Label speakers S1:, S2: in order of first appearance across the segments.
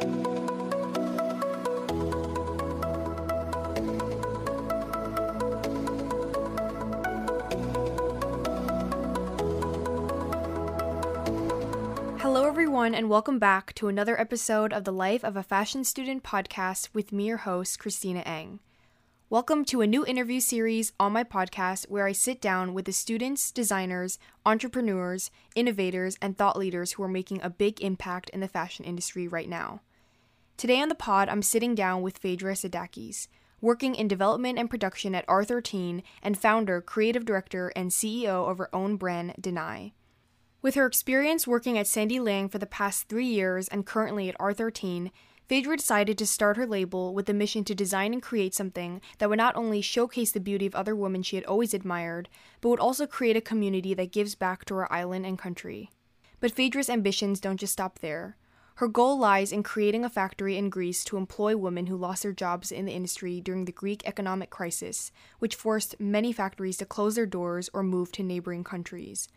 S1: Hello, everyone, and welcome back to another episode of the Life of a Fashion Student podcast with me, your host, Christina Eng. Welcome to a new interview series on my podcast where I sit down with the students, designers, entrepreneurs, innovators, and thought leaders who are making a big impact in the fashion industry right now. Today on the pod, I'm sitting down with Phaedra Sadakis, working in development and production at R13 and founder, creative director, and CEO of her own brand, Deny. With her experience working at Sandy Liang for the past three years and currently at R13, Phaedra decided to start her label with the mission to design and create something that would not only showcase the beauty of other women she had always admired, but would also create a community that gives back to her island and country. But Phaedra's ambitions don't just stop there. Her goal lies in creating a factory in Greece to employ women who lost their jobs in the industry during the Greek economic crisis, which forced many factories to close their doors or move to neighboring countries.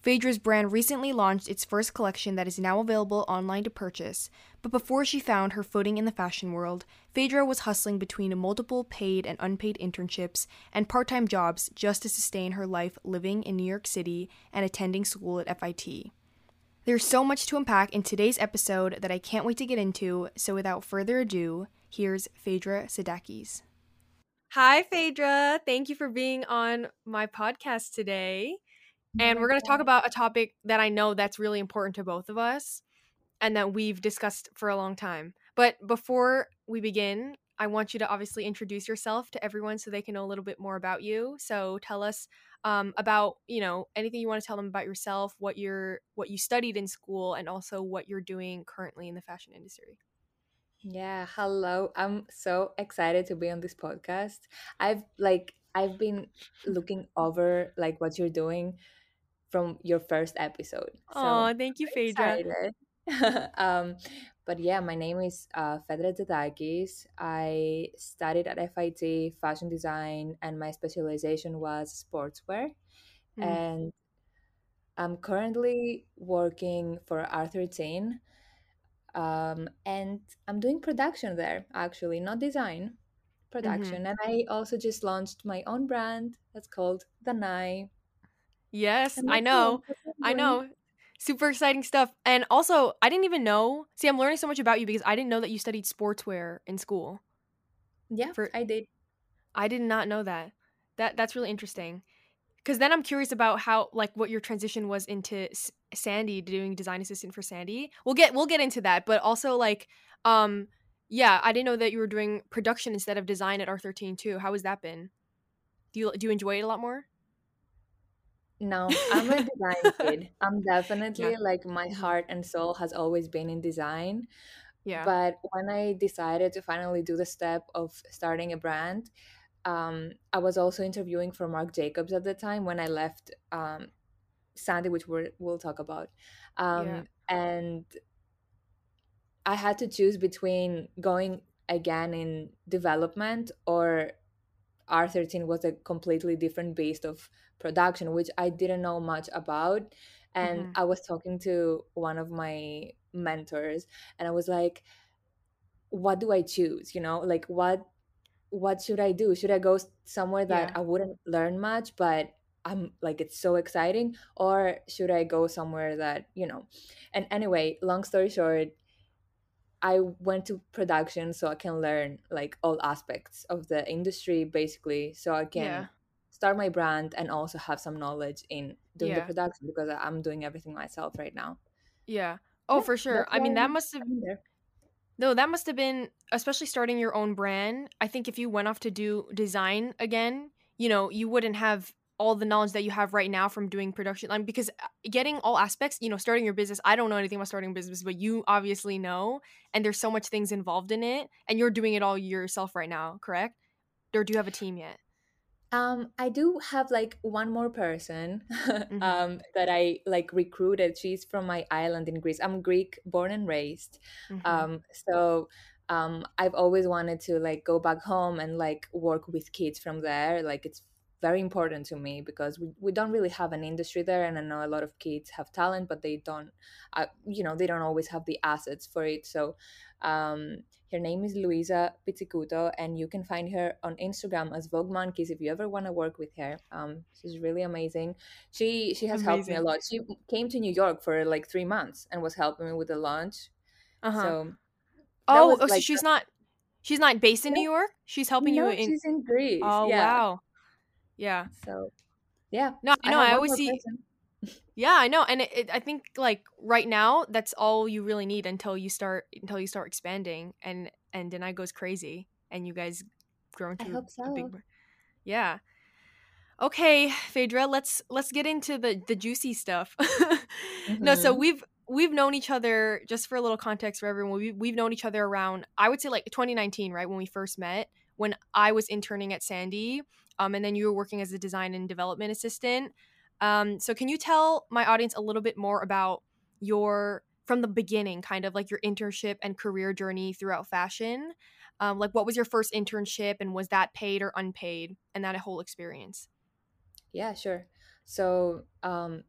S1: Phaedra's brand recently launched its first collection that is now available online to purchase, but before she found her footing in the fashion world, Phaedra was hustling between multiple paid and unpaid internships and part time jobs just to sustain her life living in New York City and attending school at FIT. There's so much to unpack in today's episode that I can't wait to get into, so without further ado, here's Phaedra Sadakis. Hi, Phaedra. Thank you for being on my podcast today and we're going to talk about a topic that I know that's really important to both of us and that we've discussed for a long time. But before we begin, I want you to obviously introduce yourself to everyone so they can know a little bit more about you. So tell us um, about you know anything you want to tell them about yourself, what you're what you studied in school, and also what you're doing currently in the fashion industry.
S2: Yeah, hello. I'm so excited to be on this podcast. I've like I've been looking over like what you're doing from your first episode.
S1: Oh, thank you, Phaedra.
S2: um, but yeah, my name is uh, Dadakis. I studied at FIT fashion design, and my specialization was sportswear. Mm. And I'm currently working for R13, um, and I'm doing production there. Actually, not design, production. Mm-hmm. And I also just launched my own brand that's called Deny
S1: Yes, I know. I know. Super exciting stuff. And also, I didn't even know. See, I'm learning so much about you because I didn't know that you studied sportswear in school.
S2: Yeah, for, I did.
S1: I did not know that. That that's really interesting. Cuz then I'm curious about how like what your transition was into S- Sandy doing design assistant for Sandy. We'll get we'll get into that, but also like um yeah, I didn't know that you were doing production instead of design at R13 too. How has that been? Do you do you enjoy it a lot more?
S2: No, I'm a design kid. I'm definitely yeah. like my mm-hmm. heart and soul has always been in design. Yeah. But when I decided to finally do the step of starting a brand, um, I was also interviewing for Marc Jacobs at the time when I left um, Sandy, which we will talk about. Um, yeah. And I had to choose between going again in development or R13 was a completely different beast of production, which I didn't know much about. And mm-hmm. I was talking to one of my mentors, and I was like, what do I choose? You know, like what what should I do? Should I go somewhere that yeah. I wouldn't learn much, but I'm like it's so exciting, or should I go somewhere that you know? And anyway, long story short, I went to production so I can learn like all aspects of the industry basically so I can yeah. start my brand and also have some knowledge in doing yeah. the production because I'm doing everything myself right now.
S1: Yeah. Oh, yeah, for sure. I mean, that must have been there. No, that must have been especially starting your own brand. I think if you went off to do design again, you know, you wouldn't have all the knowledge that you have right now from doing production line because uh, getting all aspects you know starting your business i don't know anything about starting a business but you obviously know and there's so much things involved in it and you're doing it all yourself right now correct? Or do you have a team yet?
S2: Um i do have like one more person mm-hmm. um that i like recruited. She's from my island in greece. I'm greek born and raised. Mm-hmm. um so um i've always wanted to like go back home and like work with kids from there. Like it's very important to me because we, we don't really have an industry there and i know a lot of kids have talent but they don't uh, you know they don't always have the assets for it. So um, her name is luisa pizzicuto and you can find her on instagram as vogue monkeys if you ever want to work with her. Um, she's really amazing. She she has amazing. helped me a lot. She came to new york for like three months and was helping me with the launch. Uh-huh. so
S1: oh, oh like, so she's not she's not based in new york? She's helping
S2: no,
S1: you in
S2: she's in greece.
S1: Oh
S2: yeah.
S1: wow yeah.
S2: So, yeah.
S1: No, I know. I, I always see. Person. yeah, I know, and it, it, I think like right now, that's all you really need until you start until you start expanding, and and then I goes crazy, and you guys grow into
S2: I hope so. a big.
S1: Yeah. Okay, Phaedra, let's let's get into the the juicy stuff. mm-hmm. No, so mm-hmm. we've we've known each other just for a little context for everyone. We we've known each other around I would say like 2019, right when we first met when I was interning at Sandy um, and then you were working as a design and development assistant. Um, so can you tell my audience a little bit more about your from the beginning, kind of like your internship and career journey throughout fashion? Um, like, what was your first internship, and was that paid or unpaid, and that whole experience?
S2: Yeah, sure. So um,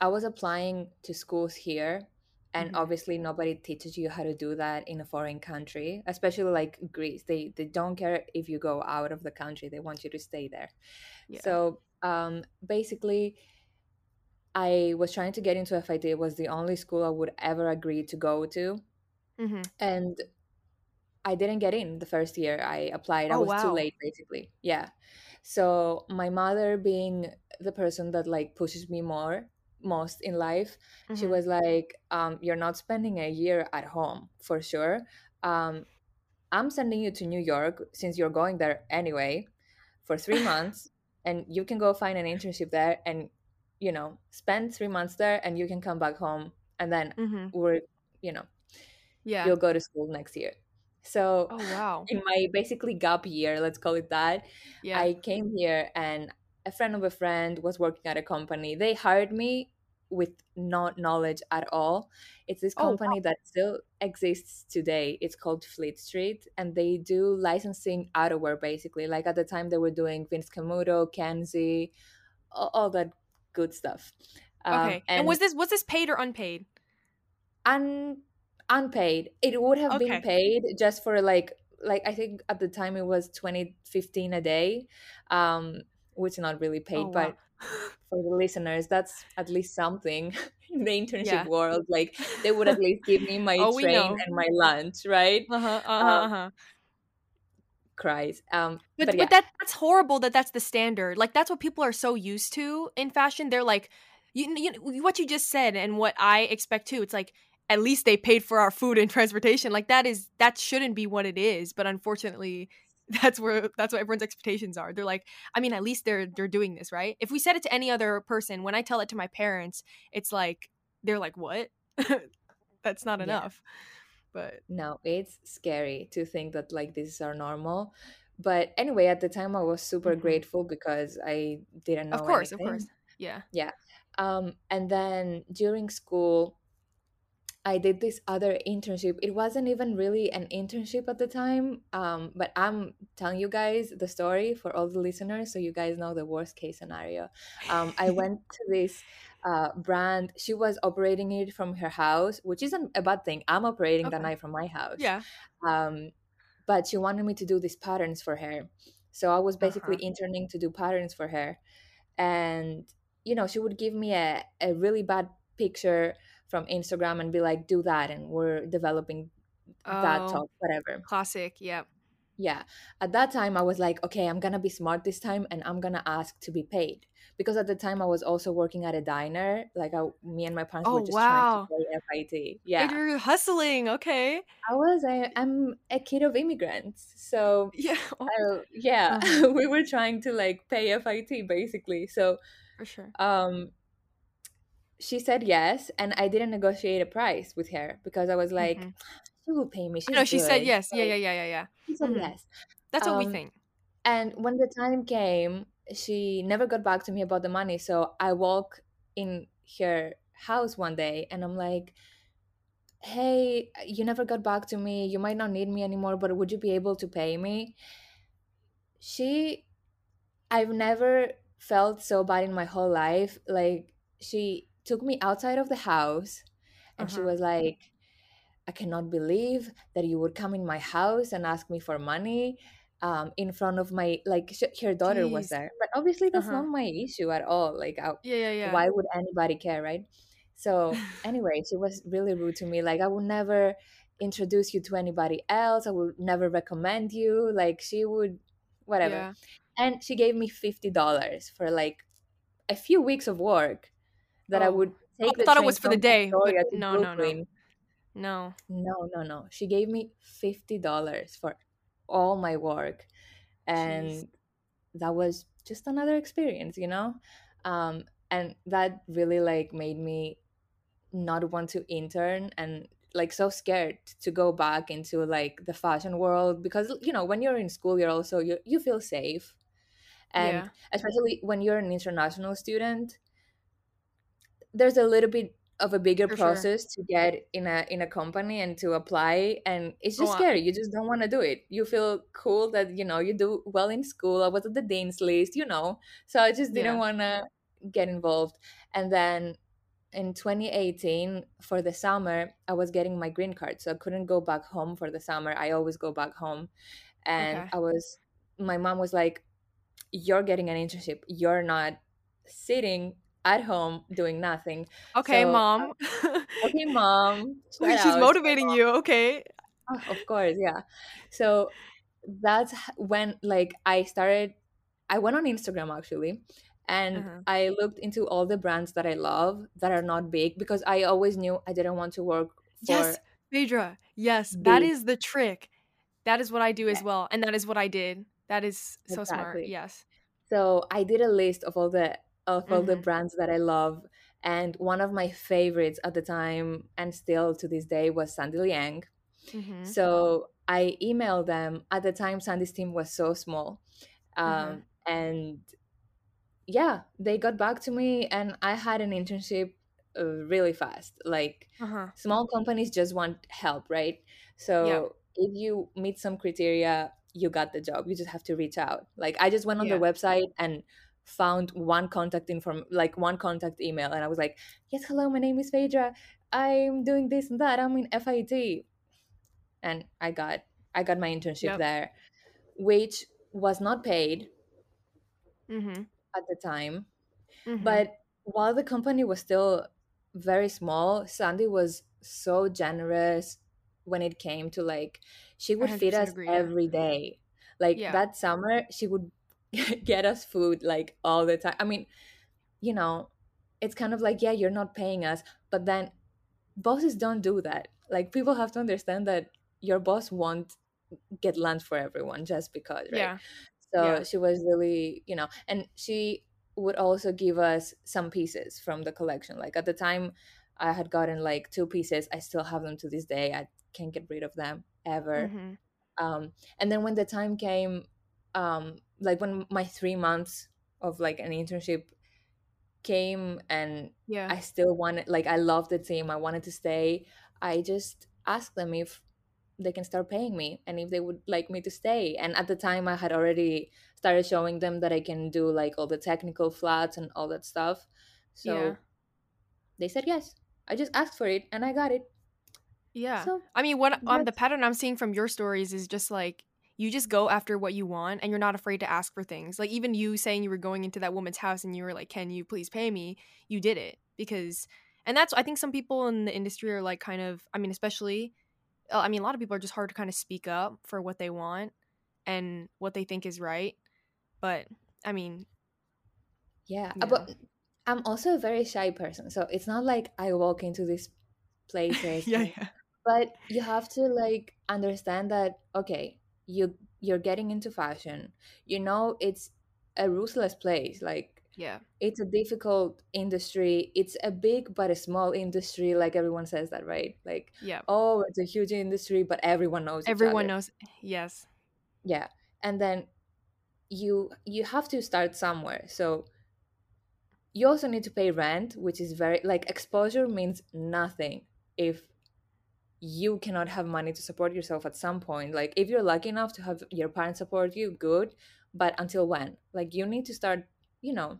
S2: I was applying to schools here and mm-hmm. obviously nobody teaches you how to do that in a foreign country especially like greece they they don't care if you go out of the country they want you to stay there yeah. so um, basically i was trying to get into fit it was the only school i would ever agree to go to mm-hmm. and i didn't get in the first year i applied oh, i was wow. too late basically yeah so my mother being the person that like pushes me more most in life mm-hmm. she was like um, you're not spending a year at home for sure um, i'm sending you to new york since you're going there anyway for three months and you can go find an internship there and you know spend three months there and you can come back home and then mm-hmm. we're you know yeah you'll go to school next year so
S1: oh wow
S2: in my basically gap year let's call it that yeah. i came here and a friend of a friend was working at a company. They hired me with no knowledge at all. It's this company oh, wow. that still exists today. It's called Fleet Street, and they do licensing outerwear basically. Like at the time, they were doing Vince Camuto, Kensie, all, all that good stuff.
S1: Um, okay, and, and, was this was this paid or unpaid?
S2: Un unpaid. It would have okay. been paid just for like like I think at the time it was twenty fifteen a day. Um, which is not really paid, oh, wow. but for the listeners, that's at least something in the internship yeah. world. Like they would at least give me my oh, train and my lunch, right? Uh-huh, uh-huh, um, uh-huh. Cries. Um,
S1: but, but, yeah. but that that's horrible that that's the standard. Like that's what people are so used to in fashion. They're like, you, you what you just said and what I expect too. It's like at least they paid for our food and transportation. Like that is that shouldn't be what it is. But unfortunately, that's where that's what everyone's expectations are. They're like, I mean, at least they're they're doing this, right? If we said it to any other person, when I tell it to my parents, it's like they're like, "What? that's not enough." Yeah. But
S2: no, it's scary to think that like this is our normal. But anyway, at the time I was super mm-hmm. grateful because I didn't know.
S1: Of course,
S2: anything.
S1: of course. Yeah.
S2: Yeah. Um and then during school I did this other internship. It wasn't even really an internship at the time, um, but I'm telling you guys the story for all the listeners so you guys know the worst case scenario. Um, I went to this uh, brand. She was operating it from her house, which isn't a bad thing. I'm operating okay. that night from my house.
S1: Yeah.
S2: Um, but she wanted me to do these patterns for her. So I was basically uh-huh. interning to do patterns for her. And, you know, she would give me a, a really bad picture from Instagram and be like, do that, and we're developing oh, that talk, whatever.
S1: Classic, Yep.
S2: Yeah. At that time, I was like, okay, I'm gonna be smart this time, and I'm gonna ask to be paid because at the time I was also working at a diner. Like, I, me and my parents oh, were just wow. trying to pay FIT. Yeah,
S1: you're hustling. Okay.
S2: I was. I, am a kid of immigrants, so
S1: yeah,
S2: I, yeah. Uh-huh. we were trying to like pay FIT basically. So
S1: for sure.
S2: Um, she said yes, and I didn't negotiate a price with her because I was like, mm-hmm. she will pay me. She's
S1: no, she good. said yes. yeah, yeah, yeah, yeah, yeah.
S2: She said mm-hmm. yes.
S1: That's what um, we think.
S2: And when the time came, she never got back to me about the money. So I walk in her house one day, and I'm like, "Hey, you never got back to me. You might not need me anymore, but would you be able to pay me?" She I've never felt so bad in my whole life. Like she took me outside of the house and uh-huh. she was like, I cannot believe that you would come in my house and ask me for money um, in front of my like sh- her daughter Jeez. was there but obviously that's uh-huh. not my issue at all like I,
S1: yeah, yeah, yeah
S2: why would anybody care right so anyway she was really rude to me like i would never introduce you to anybody else i would never recommend you like she would whatever yeah. and she gave me $50 for like a few weeks of work that oh. i would take
S1: oh, I thought it was for the day but no, no no
S2: no no no no she gave me $50 for all my work and Jeez. that was just another experience you know um, and that really like made me not want to intern and like so scared to go back into like the fashion world because you know when you're in school you're also you, you feel safe and yeah. especially when you're an international student there's a little bit of a bigger For process sure. to get in a in a company and to apply and it's oh, just oh, scary you just don't want to do it you feel cool that you know you do well in school i was at the dean's list you know so i just didn't yeah. want to get involved and then in 2018 for the summer i was getting my green card so i couldn't go back home for the summer i always go back home and okay. i was my mom was like you're getting an internship you're not sitting at home doing nothing.
S1: Okay, so, mom.
S2: Okay, mom.
S1: She's out. motivating you. Okay.
S2: Oh, of course, yeah. So that's when like I started I went on Instagram actually and uh-huh. I looked into all the brands that I love that are not big because I always knew I didn't want to work for
S1: Yes, Phaedra. Yes, big. that is the trick. That is what I do as well and that is what I did. That is so exactly. smart. Yes.
S2: So I did a list of all the of all mm-hmm. the brands that I love. And one of my favorites at the time and still to this day was Sandy Liang. Mm-hmm. So I emailed them. At the time, Sandy's team was so small. Um, mm-hmm. And yeah, they got back to me, and I had an internship uh, really fast. Like uh-huh. small companies just want help, right? So yeah. if you meet some criteria, you got the job. You just have to reach out. Like I just went on yeah. their website and found one contact inform like one contact email and I was like, Yes, hello, my name is Phaedra. I'm doing this and that. I'm in FIT. And I got I got my internship yep. there, which was not paid mm-hmm. at the time. Mm-hmm. But while the company was still very small, Sandy was so generous when it came to like she would feed us agree, every day. Like yeah. that summer, she would get us food like all the time. I mean, you know, it's kind of like, yeah, you're not paying us, but then bosses don't do that. Like people have to understand that your boss won't get lunch for everyone just because, right? Yeah. So yeah. she was really, you know, and she would also give us some pieces from the collection. Like at the time, I had gotten like two pieces. I still have them to this day. I can't get rid of them ever. Mm-hmm. Um, and then when the time came um, like when my three months of like an internship came and yeah. I still wanted like i loved the team i wanted to stay i just asked them if they can start paying me and if they would like me to stay. And at the time i had already started showing them that i can do like all the technical flats and all that stuff. So yeah. they said yes. I just asked for it and i got it.
S1: Yeah. So, i mean what on the pattern i'm seeing from your stories is just like you just go after what you want and you're not afraid to ask for things. Like even you saying you were going into that woman's house and you were like, "Can you please pay me?" You did it because and that's I think some people in the industry are like kind of I mean, especially uh, I mean, a lot of people are just hard to kind of speak up for what they want and what they think is right. But I mean,
S2: yeah, yeah. but I'm also a very shy person. So it's not like I walk into these places.
S1: yeah, yeah.
S2: But you have to like understand that okay, you you're getting into fashion you know it's a ruthless place like
S1: yeah.
S2: it's a difficult industry it's a big but a small industry like everyone says that right? Like
S1: yeah.
S2: oh it's a huge industry but everyone knows
S1: everyone knows yes.
S2: Yeah and then you you have to start somewhere so you also need to pay rent which is very like exposure means nothing if you cannot have money to support yourself at some point. Like if you're lucky enough to have your parents support you good but until when? Like you need to start you know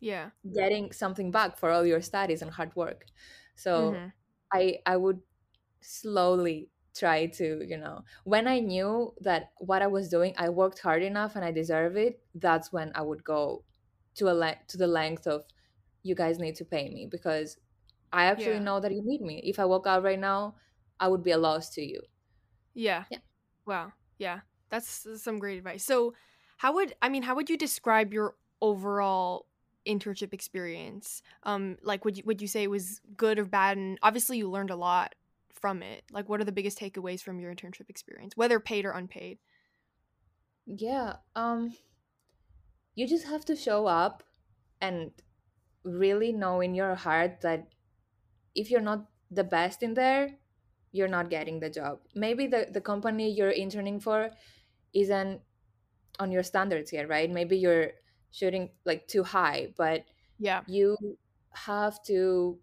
S1: yeah.
S2: getting something back for all your studies and hard work. So mm-hmm. i i would slowly try to you know when i knew that what i was doing i worked hard enough and i deserve it that's when i would go to a le- to the length of you guys need to pay me because i actually yeah. know that you need me. If i walk out right now i would be a loss to you.
S1: Yeah. Yeah. Wow. Yeah. That's some great advice. So how would i mean how would you describe your overall internship experience? Um like would you would you say it was good or bad? And obviously you learned a lot from it. Like what are the biggest takeaways from your internship experience whether paid or unpaid?
S2: Yeah um you just have to show up and really know in your heart that if you're not the best in there you're not getting the job. Maybe the, the company you're interning for isn't on your standards yet right? Maybe you're shooting like too high but
S1: yeah.
S2: you have to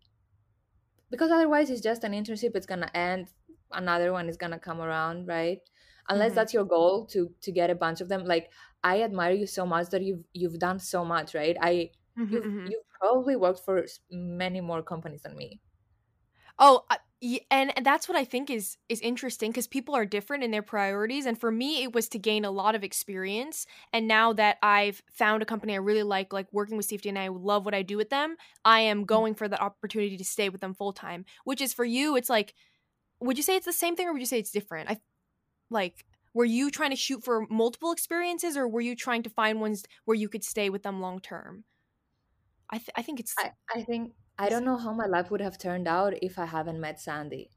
S2: because otherwise it's just an internship it's gonna end another one is gonna come around right? Unless mm-hmm. that's your goal to to get a bunch of them. Like i admire you so much that you've you've done so much right? I mm-hmm, you've, mm-hmm. you've probably worked for many more companies than me.
S1: Oh and that's what i think is is interesting because people are different in their priorities and for me it was to gain a lot of experience and now that i've found a company i really like like working with safety and i love what i do with them i am mm. going for the opportunity to stay with them full time which is for you it's like would you say it's the same thing or would you say it's different i like were you trying to shoot for multiple experiences or were you trying to find ones where you could stay with them long term i th- i think it's
S2: I, I think I don't know how my life would have turned out if I haven't met Sandy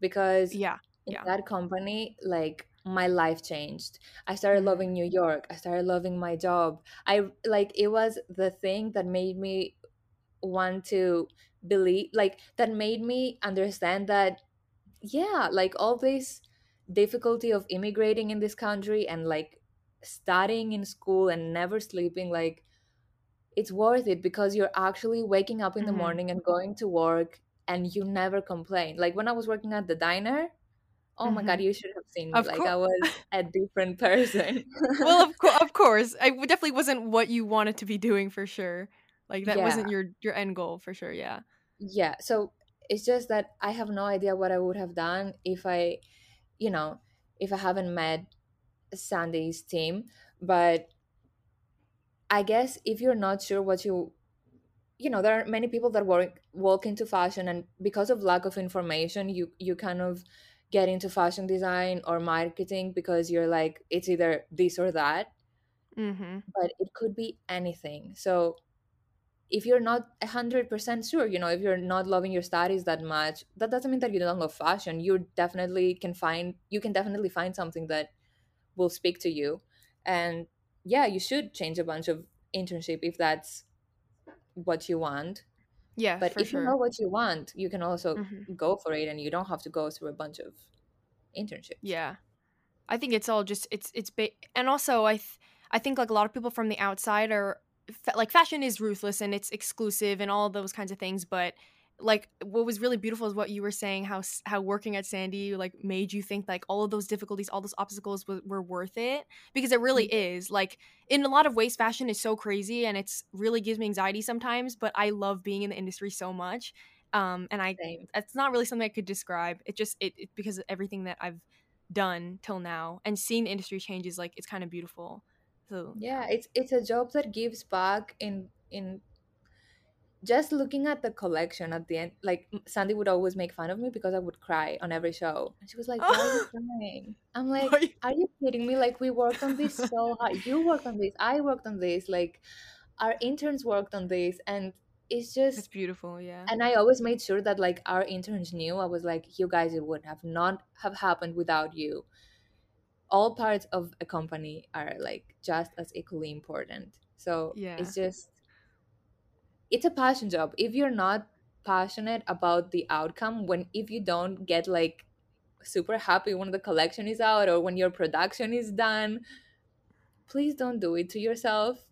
S2: because
S1: yeah,
S2: in
S1: yeah.
S2: that company like my life changed. I started mm-hmm. loving New York. I started loving my job. I like it was the thing that made me want to believe like that made me understand that yeah, like all this difficulty of immigrating in this country and like studying in school and never sleeping like it's worth it because you're actually waking up in mm-hmm. the morning and going to work and you never complain. Like when I was working at the diner, oh mm-hmm. my god, mm-hmm. you should have seen me. Of like I was a different person.
S1: well, of, co- of course, I definitely wasn't what you wanted to be doing for sure. Like that yeah. wasn't your your end goal for sure. Yeah.
S2: Yeah. So it's just that I have no idea what I would have done if I, you know, if I haven't met Sandy's team. But I guess if you're not sure what you you know there are many people that work walk into fashion and because of lack of information you you kind of get into fashion design or marketing because you're like it's either this or that.
S1: Mm-hmm.
S2: but it could be anything. So if you're not 100% sure you know if you're not loving your studies that much that doesn't mean that you don't love fashion. You definitely can find you can definitely find something that will speak to you. And yeah you should change a bunch of internship if that's what you want
S1: yeah
S2: but if
S1: sure.
S2: you know what you want you can also mm-hmm. go for it and you don't have to go through a bunch of internships
S1: yeah i think it's all just it's it's ba- and also i th- i think like a lot of people from the outside are fa- like fashion is ruthless and it's exclusive and all those kinds of things but like what was really beautiful is what you were saying how how working at sandy like made you think like all of those difficulties all those obstacles w- were worth it because it really mm-hmm. is like in a lot of ways fashion is so crazy and it's really gives me anxiety sometimes but i love being in the industry so much um and i Same. it's not really something i could describe it just it, it because of everything that i've done till now and seeing the industry changes like it's kind of beautiful so
S2: yeah it's it's a job that gives back in in just looking at the collection at the end, like Sandy would always make fun of me because I would cry on every show. And she was like, Why are you crying? I'm like, Are you kidding me? Like, we worked on this so hard. You worked on this. I worked on this. Like, our interns worked on this. And it's just.
S1: It's beautiful. Yeah.
S2: And I always made sure that, like, our interns knew. I was like, You guys, it would have not have happened without you. All parts of a company are, like, just as equally important. So yeah. it's just it's a passion job. If you're not passionate about the outcome when if you don't get like super happy when the collection is out or when your production is done please don't do it to yourself.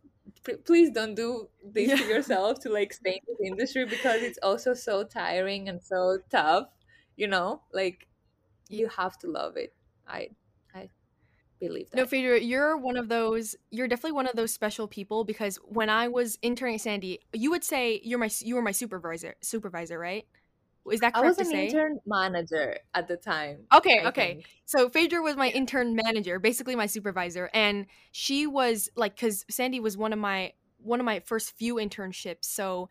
S2: P- please don't do this yeah. to yourself to like stay in this industry because it's also so tiring and so tough you know? Like you have to love it. I believe that.
S1: No, Phaedra, you're one of those. You're definitely one of those special people because when I was interning at Sandy, you would say you're my you were my supervisor. Supervisor, right? Is that correct I
S2: was an
S1: say?
S2: intern manager at the time.
S1: Okay, I okay. Think. So Phaedra was my intern manager, basically my supervisor, and she was like, because Sandy was one of my one of my first few internships. So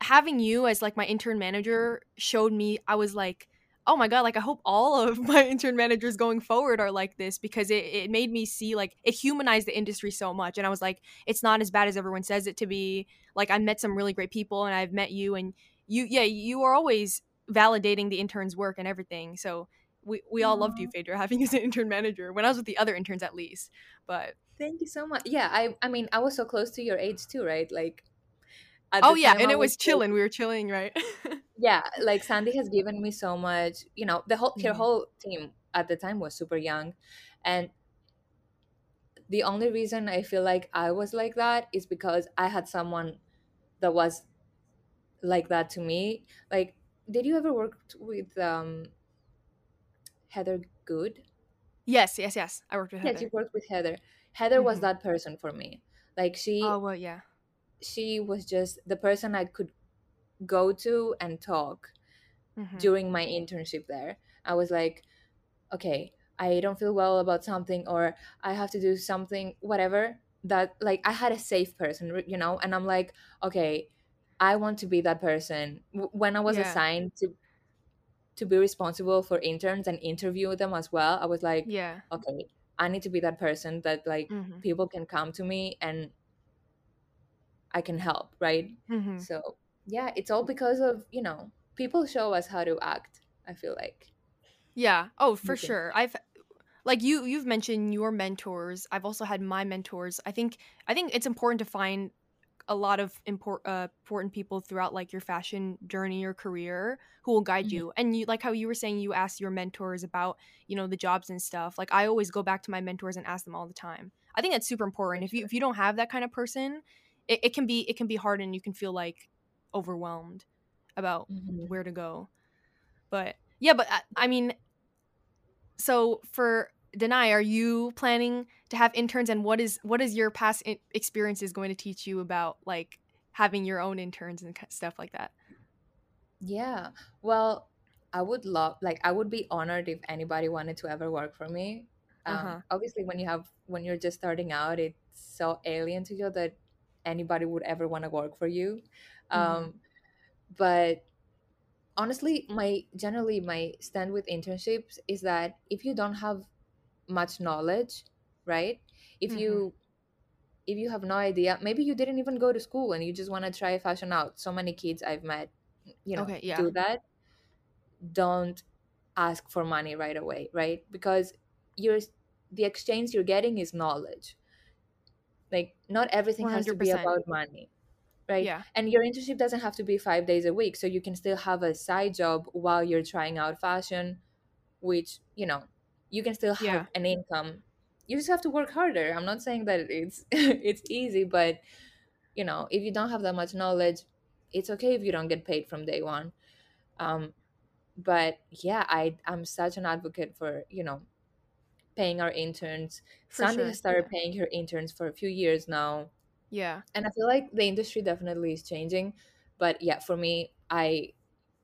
S1: having you as like my intern manager showed me I was like oh my god like i hope all of my intern managers going forward are like this because it, it made me see like it humanized the industry so much. And i was like it's not as bad as everyone says it to be. Like i met some really great people and i've met you and you yeah you are always validating the intern's work and everything. So we, we all loved you phaedra having you as an intern manager when i was with the other interns at least. But
S2: thank you so much. Yeah i i mean i was so close to your age too right? Like
S1: oh yeah and I it was, was chilling we were chilling right
S2: yeah like sandy has given me so much you know the whole mm-hmm. her whole team at the time was super young and the only reason i feel like i was like that is because i had someone that was like that to me like did you ever work with um heather good
S1: yes yes yes i worked with heather
S2: yes you worked with heather heather mm-hmm. was that person for me like she
S1: oh well yeah
S2: she was just the person i could go to and talk mm-hmm. during my internship there. I was like, okay, I don't feel well about something or I have to do something, whatever. That like I had a safe person, you know, and I'm like, okay, I want to be that person. when I was yeah. assigned to to be responsible for interns and interview them as well, I was like,
S1: yeah,
S2: okay, I need to be that person that like mm-hmm. people can come to me and I can help, right? Mm-hmm. So yeah it's all because of you know people show us how to act i feel like.
S1: Yeah. Oh for sure. I've like you you've mentioned your mentors. I've also had my mentors. I think i think it's important to find a lot of import, uh, important people throughout like your fashion journey or career who will guide mm-hmm. you. And you like how you were saying you ask your mentors about you know the jobs and stuff. Like i always go back to my mentors and ask them all the time. I think that's super important. If you if you don't have that kind of person it, it can be it can be hard and you can feel like overwhelmed about mm-hmm. where to go. But yeah, but uh, I mean, so for Denai, are you planning to have interns, and what is what is your past experiences going to teach you about like having your own interns and stuff like that?
S2: Yeah, well, I would love, like, I would be honored if anybody wanted to ever work for me. Um, uh-huh. Obviously, when you have when you're just starting out, it's so alien to you that anybody would ever want to work for you. Mm-hmm. Um, but honestly, my generally my stand with internships is that if you don't have much knowledge, right? If mm-hmm. you if you have no idea, maybe you didn't even go to school and you just want to try fashion out. So many kids I've met, you know, okay, yeah. do that. Don't ask for money right away, right? Because you're the exchange you're getting is knowledge. Like not everything 100%. has to be about money right?
S1: Yeah.
S2: And your internship doesn't have to be five days a week so you can still have a side job while you're trying out fashion which you know you can still have yeah. an income. You just have to work harder. I'm not saying that it's it's easy but you know if you don't have that much knowledge it's okay if you don't get paid from day one. Um but yeah i i'm such an advocate for you know paying our interns. For sandy sure. has started yeah. paying her interns for a few years now
S1: yeah.
S2: And I feel like the industry definitely is changing. But yeah, for me, I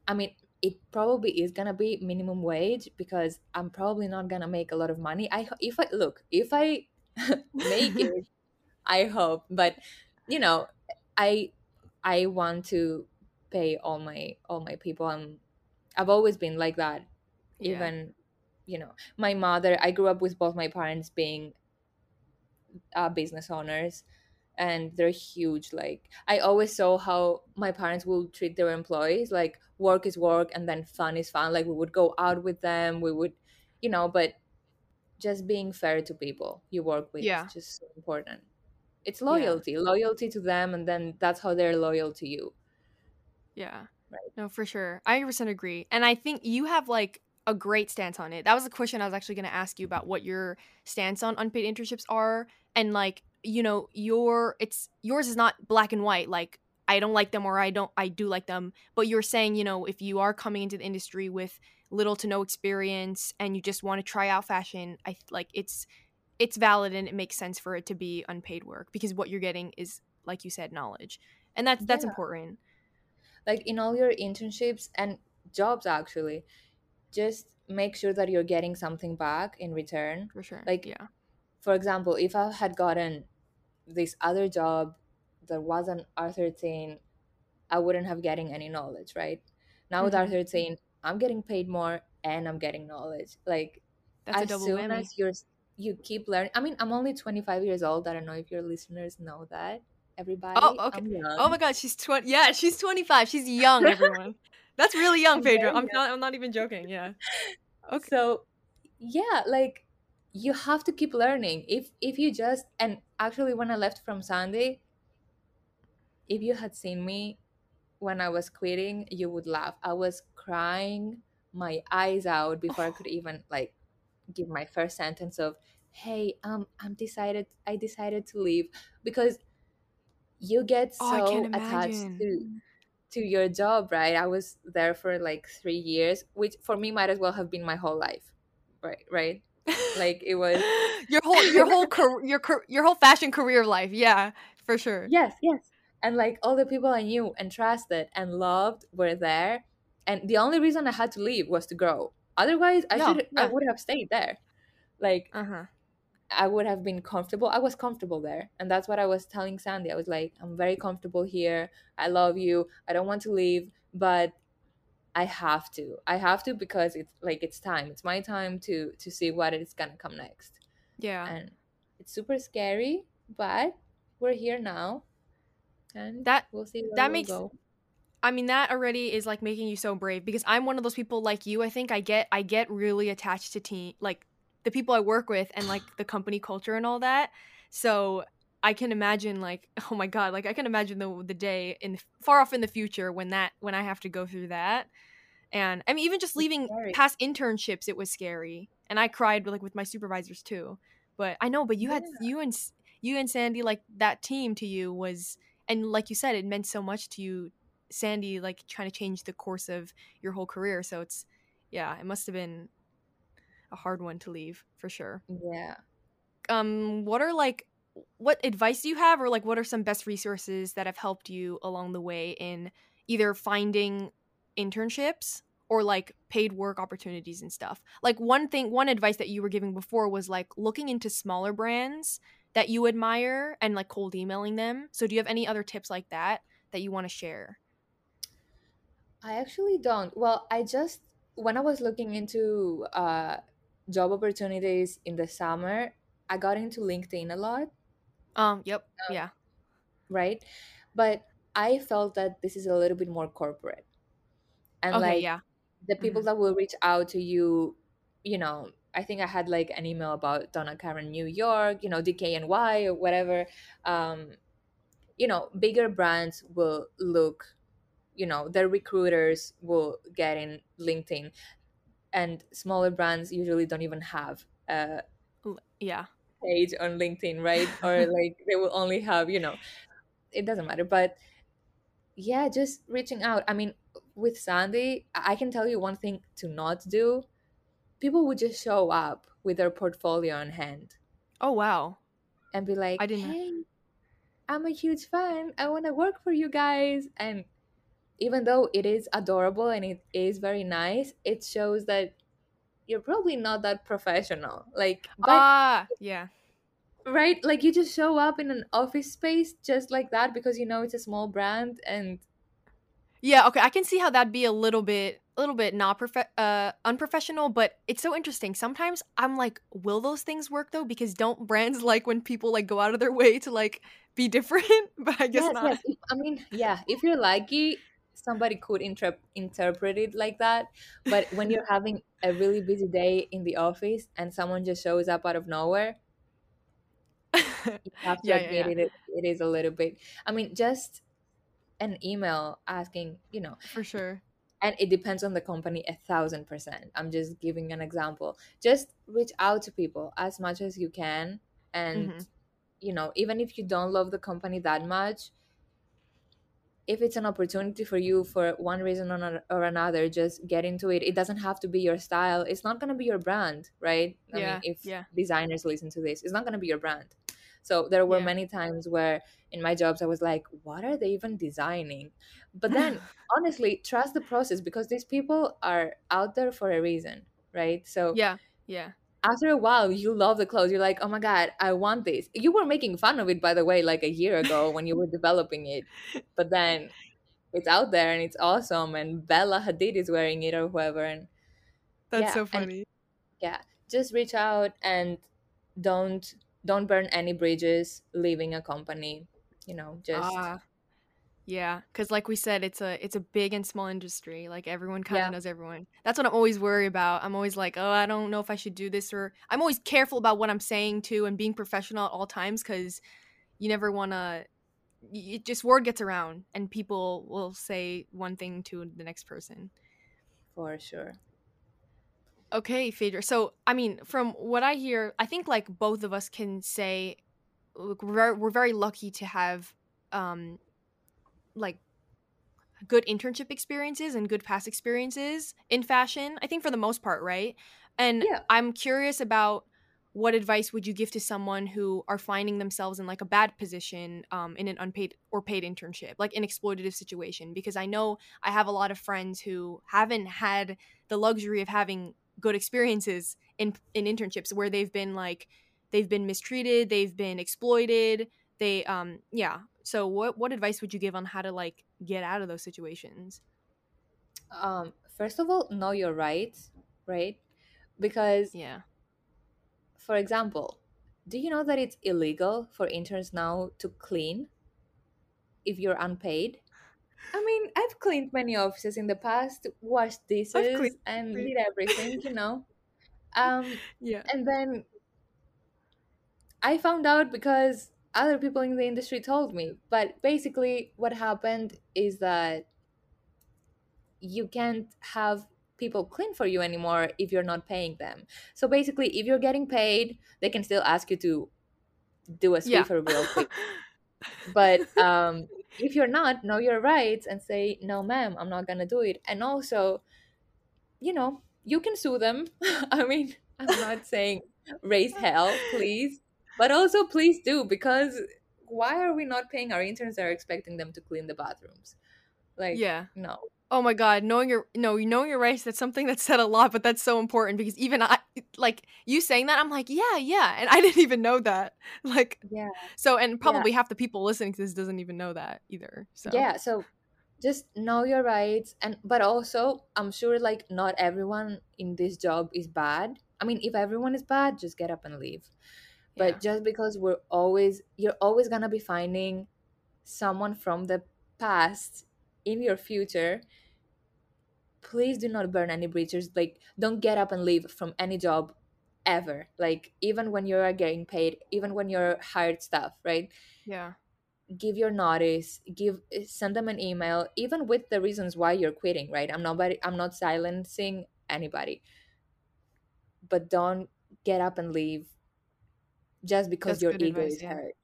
S2: I mean, it probably is gonna be minimum wage because I'm probably not gonna make a lot of money. I if I look, if I make it, I hope. But you know, I I want to pay all my all my people. I'm I've always been like that. Yeah. Even you know, my mother. I grew up with both my parents being uh, business owners and they're huge like i always saw how my parents will treat their employees like work is work and then fun is fun like we would go out with them we would you know but just being fair to people you work with yeah. is just so important. It's loyalty yeah. loyalty to them and then that's how they're loyal to you.
S1: Yeah. Right. No for sure. I 100% agree and i think you have like a great stance on it. That was a question i was actually going to ask you about what your stance on unpaid internships are and like you know your it's yours is not black and white like i don't like them or i don't i do like them but you're saying you know if you are coming into the industry with little to no experience and you just want to try out fashion i like it's it's valid and it makes sense for it to be unpaid work because what you're getting is like you said knowledge. And that's that's yeah. important.
S2: Like in all your internships and jobs actually just make sure that you're getting something back in return.
S1: For sure.
S2: Like
S1: yeah.
S2: for example if i had gotten this other job that wasn't r13 i wouldn't have getting any knowledge right? Now mm-hmm. with r13 i'm getting paid more and i'm getting knowledge. Like That's as soon whammy. as you're you keep learning i mean i'm only 25 years old i don't know if your listeners know that everybody
S1: oh okay. Oh my god she's 20 yeah she's 25 she's young everyone. That's really young Phaedra i'm not i'm not even joking yeah.
S2: Okay so yeah like you have to keep learning. If if you just and actually when i left from Sandy if you had seen me when i was quitting you would laugh. I was crying my eyes out before i could even like give my first sentence of hey um i'm decided i decided to leave because you get oh, so attached to to your job right? I was there for like three years which for me might as well have been my whole life right right like it was
S1: your whole your whole career your your whole fashion career life yeah for sure
S2: yes yes and like all the people i knew and trusted and loved were there and the only reason i had to leave was to grow otherwise i should yeah. i would have stayed there like uh-huh. i would have been comfortable i was comfortable there and that's what i was telling sandy i was like i'm very comfortable here i love you i don't want to leave but I have to. I have to because it's like it's time. It's my time to to see what is gonna come next.
S1: Yeah.
S2: And it's super scary, but we're here now. And
S1: that we'll see that we'll makes go. I mean that already is like making you so brave because I'm one of those people like you. I think I get I get really attached to team like the people I work with and like the company culture and all that. So I can imagine like oh my god, like I can imagine the the day in far off in the future when that when I have to go through that. And I mean even just leaving past internships it was scary. And I cried like with my supervisors too. But I know, but you yeah. had you and you and Sandy like that team to you was and like you said it meant so much to you Sandy like trying to change the course of your whole career. So it's yeah, it must have been a hard one to leave for sure.
S2: Yeah.
S1: Um what are like what advice do you have or like what are some best resources that have helped you along the way in either finding internships or like paid work opportunities and stuff? Like one thing one advice that you were giving before was like looking into smaller brands that you admire and like cold emailing them. So do you have any other tips like that that you want to share?
S2: I actually don't. Well i just when i was looking into uh job opportunities in the summer i got into linkedin a lot
S1: um, yep. Um, yeah.
S2: Right. But I felt that this is a little bit more corporate. And okay, like yeah. the people mm-hmm. that will reach out to you, you know, I think I had like an email about Donna Karan New York, you know, DKNY or whatever. Um, you know, bigger brands will look, you know, their recruiters will get in LinkedIn. And smaller brands usually don't even have uh
S1: yeah
S2: page on LinkedIn, right? or like they will only have, you know, it doesn't matter. But yeah, just reaching out. I mean, with Sandy, I can tell you one thing to not do. People would just show up with their portfolio on hand.
S1: Oh wow.
S2: And be like, I didn't hey, I'm a huge fan. I want to work for you guys. And even though it is adorable and it is very nice, it shows that you're probably not that professional. Like,
S1: ah, yeah.
S2: Right? Like, you just show up in an office space just like that because you know it's a small brand and.
S1: Yeah, okay, I can see how that'd be a little bit, a little bit not prof- uh, unprofessional, but it's so interesting. Sometimes I'm like, will those things work though? Because don't brands like when people like go out of their way to like be different? but I guess yes, not.
S2: Yes. I mean, yeah, if you're lucky, somebody could inter- interpret it like that but when you're having a really busy day in the office and someone just shows up out of nowhere you have to yeah, admit yeah, yeah. It, it is a little bit i mean just an email asking you know
S1: for sure
S2: and it depends on the company a thousand percent i'm just giving an example just reach out to people as much as you can and mm-hmm. you know even if you don't love the company that much if it's an opportunity for you for one reason or another just get into it. It doesn't have to be your style. It's not going to be your brand right?
S1: I yeah,
S2: mean if
S1: yeah.
S2: designers listen to this it's not going to be your brand. So there were yeah. many times where in my jobs i was like what are they even designing? But then honestly trust the process because these people are out there for a reason right? So
S1: yeah yeah
S2: after a while you love the clothes. You're like oh my god i want this. You were making fun of it by the way like a year ago when you were developing it but then it's out there and it's awesome and bella hadid is wearing it or whoever and
S1: that's yeah, so funny.
S2: yeah just reach out and don't don't burn any bridges leaving a company you know just uh,
S1: yeah, because like we said, it's a it's a big and small industry. Like everyone kind of yeah. knows everyone. That's what I'm always worried about. I'm always like, oh, I don't know if I should do this, or I'm always careful about what I'm saying too, and being professional at all times, because you never want to. It just word gets around, and people will say one thing to the next person.
S2: For sure.
S1: Okay, Phaedra. So, I mean, from what I hear, I think like both of us can say, look, we're we're very lucky to have um like good internship experiences and good past experiences in fashion i think for the most part right and yeah. i'm curious about what advice would you give to someone who are finding themselves in like a bad position um, in an unpaid or paid internship like an exploitative situation because i know i have a lot of friends who haven't had the luxury of having good experiences in in internships where they've been like they've been mistreated they've been exploited they um yeah so what what advice would you give on how to like get out of those situations?
S2: Um first of all, know your rights, right? Because
S1: yeah.
S2: For example, do you know that it's illegal for interns now to clean if you're unpaid? I mean, I've cleaned many offices in the past, washed dishes, and did everything, you know. Um,
S1: yeah.
S2: And then I found out because other people in the industry told me. But basically, what happened is that you can't have people clean for you anymore if you're not paying them. So basically, if you're getting paid, they can still ask you to do a Swiffer yeah. real quick. but um, if you're not, know your rights and say, no, ma'am, I'm not going to do it. And also, you know, you can sue them. I mean, I'm not saying raise hell, please but also please do because why are we not paying our interns that are expecting them to clean the bathrooms? Like
S1: yeah.
S2: no.
S1: Oh my god knowing your no knowing your rights that's something that's said a lot but that's so important because even i like you saying that i'm like yeah yeah and i didn't even know that. Like
S2: yeah.
S1: so and probably yeah. half the people listening to this doesn't even know that either so.
S2: Yeah so just know your rights and but also i'm sure like not everyone in this job is bad. I mean if everyone is bad just get up and leave but yeah. just because we're always you're always going to be finding someone from the past in your future please do not burn any bridges. Like don't get up and leave from any job ever. Like even when you're getting paid even when you're hired staff right?
S1: Yeah.
S2: Give your notice give send them an email even with the reasons why you're quitting right? I'm not i'm not silencing anybody. But don't get up and leave just because That's your ego advice, is yeah. hurt.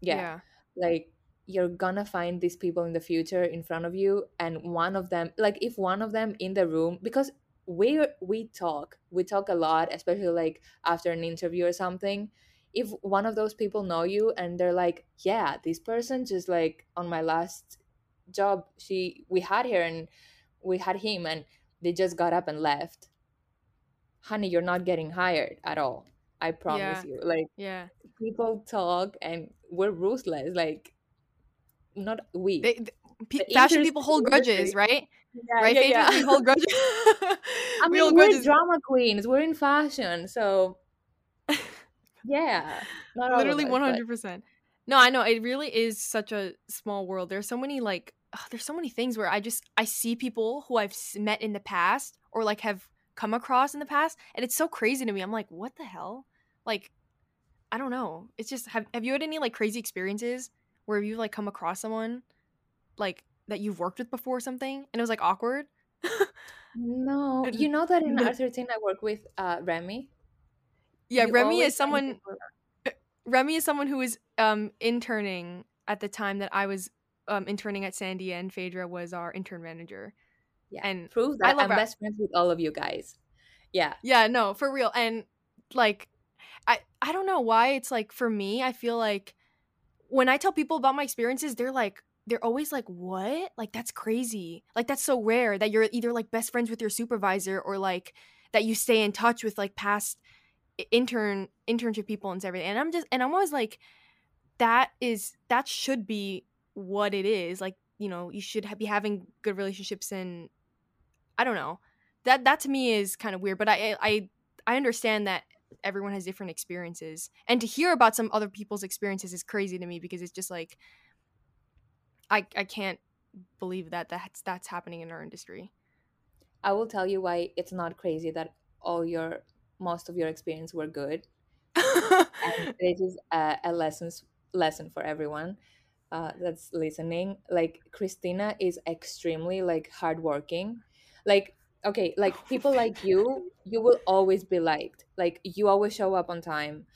S2: Yeah. yeah. Like you're gonna find these people in the future in front of you and one of them like if one of them in the room because we we talk we talk a lot especially like after an interview or something if one of those people know you and they're like yeah this person just like on my last job she we had her and we had him and they just got up and left honey you're not getting hired at all I promise yeah. you. Like
S1: yeah,
S2: people talk and we're ruthless. Like not we.
S1: They, the fashion people hold grudges, right?
S2: Yeah, right? Yeah, yeah.
S1: hold grudges.
S2: I mean, we we're grudges. drama queens. We're in fashion, so yeah,
S1: literally one hundred percent. No, I know it really is such a small world. There's so many like, there's so many things where I just I see people who I've met in the past or like have come across in the past and it's so crazy to me. I'm like what the hell? Like i don't know. It's just have, have you had any like crazy experiences where you've like come across someone like that you've worked with before or something and it was like awkward?
S2: No. You know that in r13 i work with uh remy.
S1: Yeah you remy is someone remy is someone who was um interning at the time that i was um, interning at Sandy, and Phaedra was our intern manager.
S2: Yeah, and prove that I am best friends with all of you guys. Yeah,
S1: yeah, no, for real. And like, I I don't know why it's like for me, I feel like when I tell people about my experiences, they're like, they're always like, "What? Like that's crazy. Like that's so rare that you're either like best friends with your supervisor or like that you stay in touch with like past intern internship people and everything." And I'm just and I'm always like that is that should be what it is. Like, you know, you should be having good relationships and I don't know. That that to me is kind of weird, but I I I understand that everyone has different experiences. And to hear about some other people's experiences is crazy to me because it's just like I I can't believe that that's that's happening in our industry.
S2: I will tell you why it's not crazy that all your most of your experience were good. and this is a, a lessons lesson for everyone uh, that's listening. Like Christina is extremely like hardworking. Like okay, like people like you, you. will always be liked. Like you always show up on time.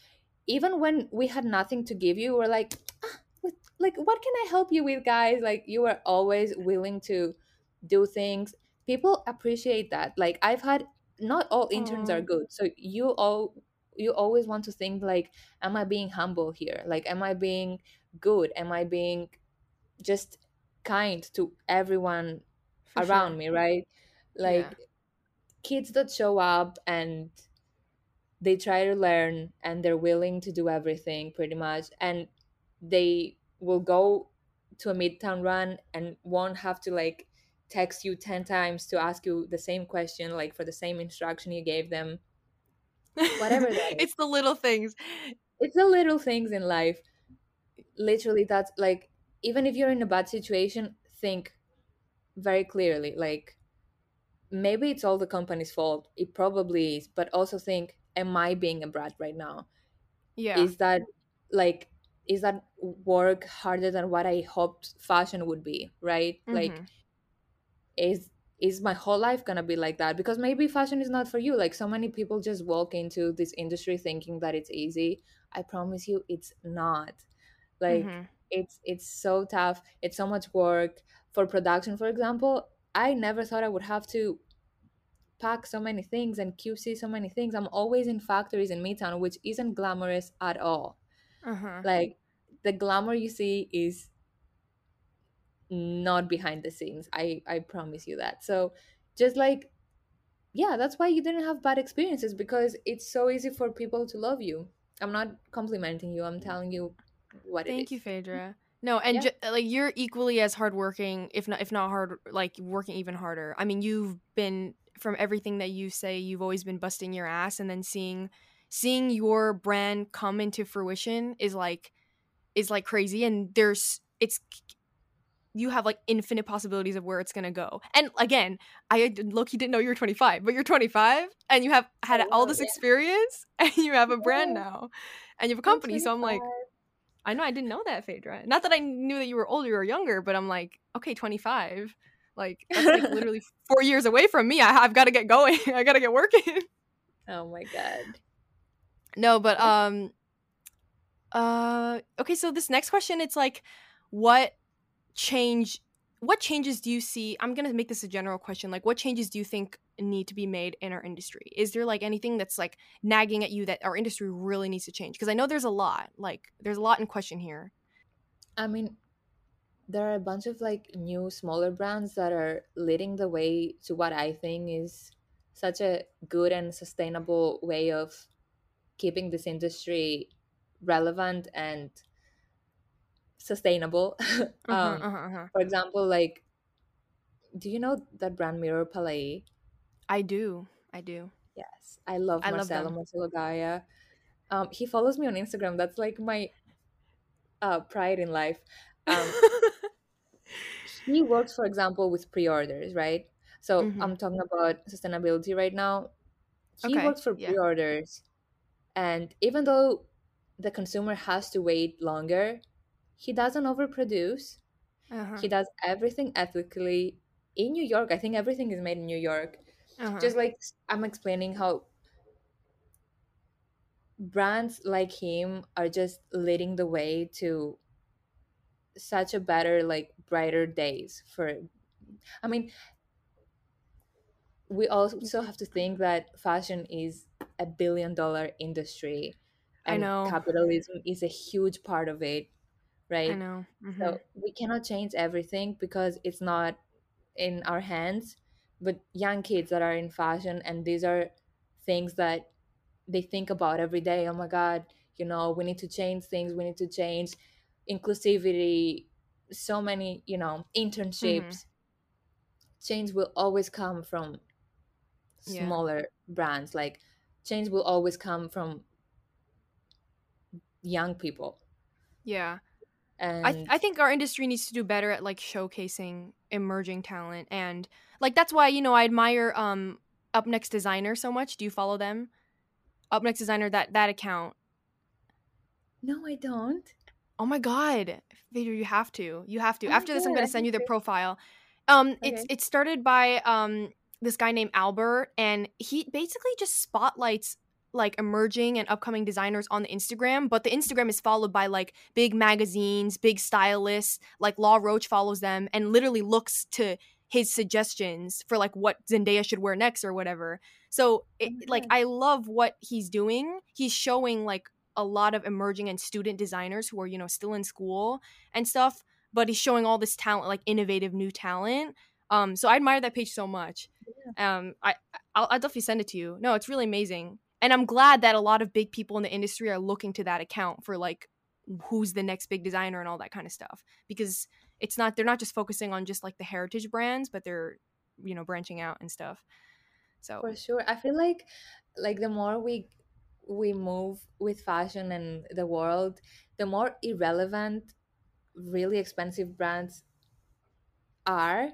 S2: Even when we had nothing to give you, we're like, ah, like what can i help you with guys? Like you are always willing to do things. People appreciate that. Like i've had not all interns are good so you all you always want to think like am i being humble here? Like am i being good? Am i being just kind to everyone For around sure. me right like yeah. kids that show up and they try to learn and they're willing to do everything pretty much and they will go to a midtown run and won't have to like text you 10 times to ask you the same question like for the same instruction you gave them.
S1: Whatever it's the little things.
S2: It's the little things in life. Literally that's like even if you're in a bad situation think very clearly like maybe it's all the company's fault it probably is but also think am i being a brat right now yeah is that like is that work harder than what I hoped fashion would be, right? Mm-hmm. Like is is my whole life gonna be like that? Because maybe fashion is not for you. Like so many people just walk into this industry thinking that it's easy. I promise you it's not. Like mm-hmm. it's it's so tough. It's so much work. For production, for example, I never thought I would have to pack so many things and QC so many things. I'm always in factories in Midtown, which isn't glamorous at all. Uh-huh. like the glamour you see is not behind the scenes. I i promise you that. So just like yeah that's why you didn't have bad experiences because it's so easy for people to love you. I'm not complimenting you. I'm telling you what
S1: thank you phaedra no and yeah. ju- like you're equally as hardworking if not if not hard like working even harder i mean you've been from everything that you say you've always been busting your ass and then seeing seeing your brand come into fruition is like is like crazy and there's it's you have like infinite possibilities of where it's gonna go. And again, I look, you didn't know you were 25, but you're 25 and you have had oh, all this yeah. experience and you have a brand now and you have a company. So I'm like, I know I didn't know that, Phaedra. Not that I knew that you were older or younger, but I'm like, okay, 25. Like that's like literally four years away from me. I, I've got to get going. I got to get working.
S2: Oh my god.
S1: No, but um uh okay, so this next question it's like what change what changes do you see i'm going to make this a general question like what changes do you think need to be made in our industry? Is there like anything that's like nagging at you that our industry really needs to change? Because i know there's a lot like there's a lot in question here.
S2: I mean there are a bunch of like new smaller brands that are leading the way to what i think is such a good and sustainable way of keeping this industry relevant and sustainable. Uh-huh, um, uh-huh, uh-huh. For example, like, do you know that brand Mirror Palais?
S1: I do. I do.
S2: Yes, I love I Marcelo love Marcelo Gaia. Um, he follows me on Instagram. That's like my uh, pride in life. Um, he works, for example, with pre-orders, right? So mm-hmm. I'm talking about sustainability right now. He okay. works for yeah. pre-orders and even though the consumer has to wait longer, he doesn't overproduce. Uh-huh. He does everything ethically in New York. I think everything is made in New York. Uh-huh. Just like I'm explaining how brands like him are just leading the way to such a better like brighter days for i mean we also have to think that fashion is a billion dollar industry
S1: and I know.
S2: capitalism is a huge part of it right
S1: I know. Mm-hmm.
S2: so we cannot change everything because it's not in our hands but young kids that are in fashion and these are things that they think about every day oh my god you know we need to change things we need to change inclusivity so many you know internships mm-hmm. change will always come from smaller yeah. brands like change will always come from young people
S1: yeah and I, th- I think our industry needs to do better at like showcasing emerging talent and like that's why you know i admire um up next designer so much. Do you follow them? Up next designer that that account.
S2: No i don't.
S1: Oh my god. Phaedra, you have to. You have to. Oh after this i'm gonna send you their profile. Um okay. it's it started by um this guy named albert and he basically just spotlights like emerging and upcoming designers on the Instagram, but the Instagram is followed by like big magazines, big stylists, like Law Roach follows them and literally looks to his suggestions for like what Zendaya should wear next or whatever. So it, oh like I love what he's doing. He's showing like a lot of emerging and student designers who are, you know, still in school and stuff, but he's showing all this talent, like innovative new talent. Um, so I admire that page so much. Yeah. Um, I I'll, I'll definitely send it to you. No, it's really amazing, and I'm glad that a lot of big people in the industry are looking to that account for like who's the next big designer and all that kind of stuff. Because it's not they're not just focusing on just like the heritage brands but they're you know branching out and stuff. So
S2: for sure. I feel like like the more we we move with fashion and the world the more irrelevant really expensive brands are.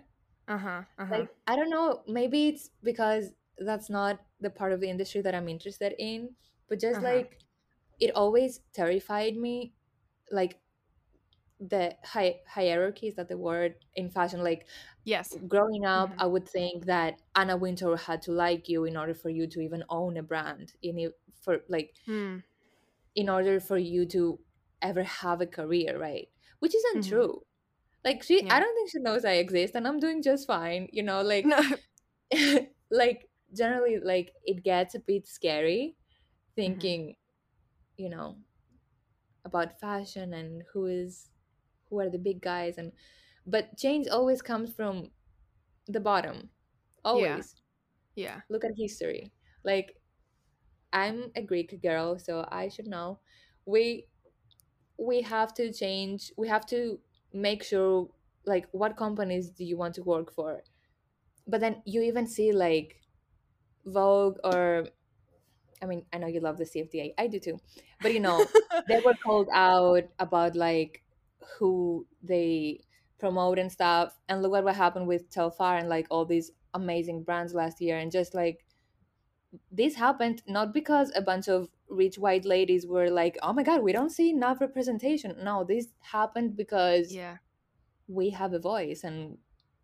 S1: Uh-huh, uh-huh.
S2: like i don't know maybe it's because that's not the part of the industry that i'm interested in but just uh-huh. like it always terrified me like the hi- hierarchy is that the word in fashion like
S1: yes
S2: growing up mm-hmm. i would think that anna wintour had to like you in order for you to even own a brand in it for like
S1: mm.
S2: in order for you to ever have a career right which isn't mm-hmm. true like she yeah. i don't think she knows i exist and i'm doing just fine you know like no. like generally like it gets a bit scary mm-hmm. thinking mm-hmm. you know about fashion and who is who are the big guys and but change always comes from the bottom always
S1: yeah, yeah.
S2: look at history like i'm a greek girl so i should know we we have to change we have to make sure like what companies do you want to work for but then you even see like vogue or I mean, I know you love the CFDA. I do too. But you know, they were called out about like who they promote and stuff. And look at what happened with Telfar and like all these amazing brands last year. And just like this happened not because a bunch of rich white ladies were like, oh my God, we don't see enough representation. No, this happened because
S1: yeah,
S2: we have a voice. And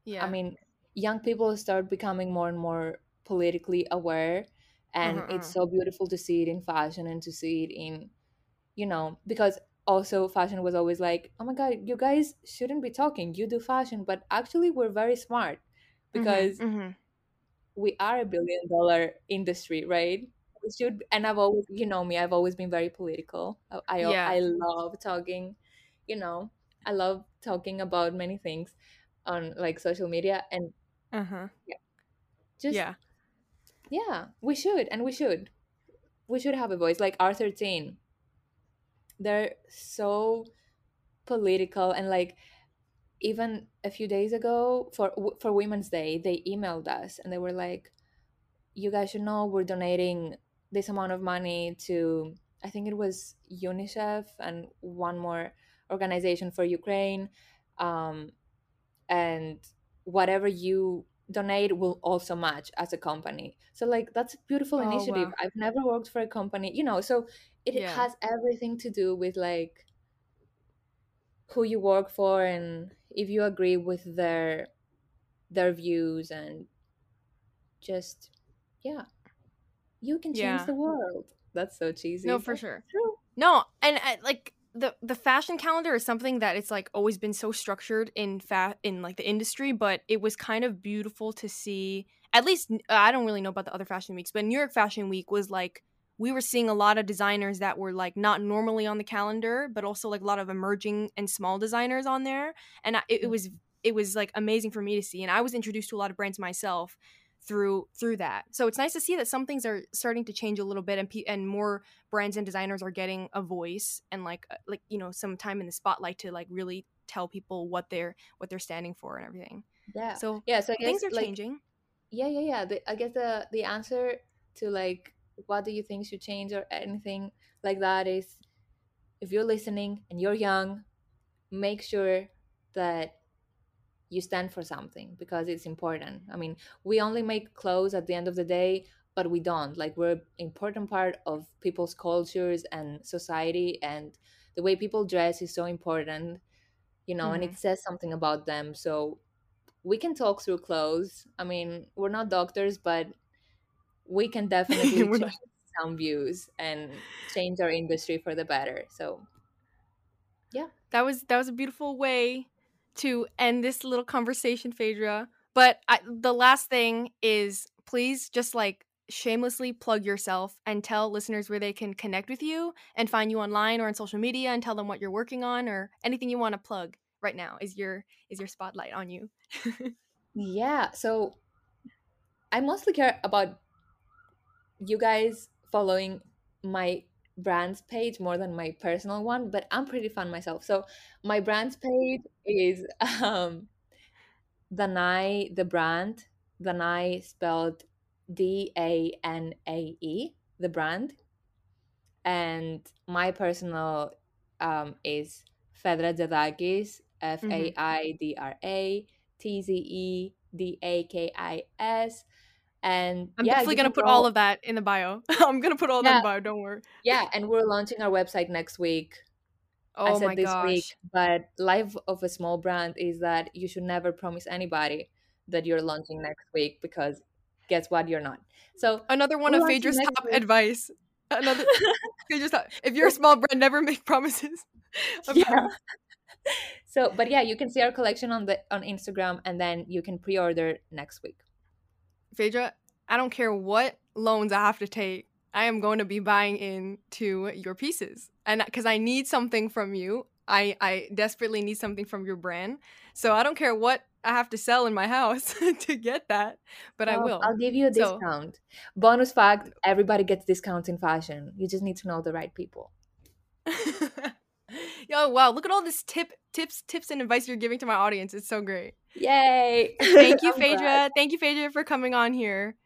S2: yeah, I mean, young people start becoming more and more politically aware and uh-huh. it's uh-huh. so beautiful to see it in fashion and to see it in you know because also fashion was always like oh my god you guys shouldn't be talking you do fashion but actually we're very smart mm-hmm, because mm-hmm, mm-hmm. we are a billion dollar industry right we should and i've always you know me i've always been very political i i, yeah. I love talking you know i love talking about many things on like social media and
S1: uh-huh
S2: yeah just yeah yeah we should and we should. We should have a voice like r13 they're so political and like even a few days ago for for women's day they emailed us and they were like you guys should know we're donating this amount of money to i think it was unicef and one more organization for ukraine um, and whatever you donate will also match as a company so like that's a beautiful oh, initiative wow. i've never worked for a company you know so it yeah. has everything to do with like who you work for and if you agree with their their views and just yeah you can change yeah. the world that's so cheesy
S1: no for sure no and uh, like the the fashion calendar is something that it's like always been so structured in fa- in like the industry, but it was kind of beautiful to see. At least I don't really know about the other fashion weeks, but New York Fashion Week was like we were seeing a lot of designers that were like not normally on the calendar, but also like a lot of emerging and small designers on there, and it, it mm. was it was like amazing for me to see. And I was introduced to a lot of brands myself through through that. So it's nice to see that some things are starting to change a little bit, and pe- and more brands and designers are getting a voice and like uh, like you know some time in the spotlight to like really tell people what they're what they're standing for and everything.
S2: Yeah.
S1: So
S2: yeah, so
S1: guess, things are
S2: like,
S1: changing.
S2: Yeah, yeah, yeah. The, I guess the the answer to like what do you think should change or anything like that is if you're listening and you're young, make sure that you stand for something because it's important. I mean, we only make clothes at the end of the day, but we don't. Like we're important part of people's cultures and society and the way people dress is so important, you know, mm-hmm. and it says something about them. So we can talk through clothes. I mean, we're not doctors, but we can definitely change not. some views and change our industry for the better. So yeah.
S1: That was that was a beautiful way to end this little conversation, Phaedra. But I, the last thing is please just like shamelessly plug yourself and tell listeners where they can connect with you and find you online or on social media and tell them what you're working on or anything you want to plug right now is your is your spotlight on you.
S2: yeah, so I mostly care about you guys following my brand's page more than my personal one, but I'm pretty fun myself. So my brand's page is um Danae the brand. Danae spelled D A N A E, the brand. And my personal um is Faidra Tzedakis, F A I D R A T Z E D A K I S. And
S1: I'm
S2: yeah,
S1: definitely gonna put all of that in the bio. I'm gonna put all yeah. that in the bio. Don't worry.
S2: Yeah, and we're launching our website next week.
S1: Oh I said my this gosh. week,
S2: but life of a small brand is that you should never promise anybody that you're launching next week because guess what, you're not. So
S1: another one of Phaedra's top week. advice. Another Phaedra's top. If you're a small brand, never make promises.
S2: Yeah. so, but yeah, you can see our collection on the on Instagram, and then you can pre-order next week.
S1: Phaedra, I don't care what loans I have to take. I am going to be buying into your pieces. And because I need something from you, I, I desperately need something from your brand. So I don't care what I have to sell in my house to get that, but well, I will.
S2: I'll give you a discount. So, Bonus fact everybody gets discounts in fashion. You just need to know the right people.
S1: Yo, wow, look at all this tip tips tips and advice you're giving to my audience. It's so great.
S2: Yay.
S1: Thank you, Phaedra. Thank you, Phaedra, for coming on here.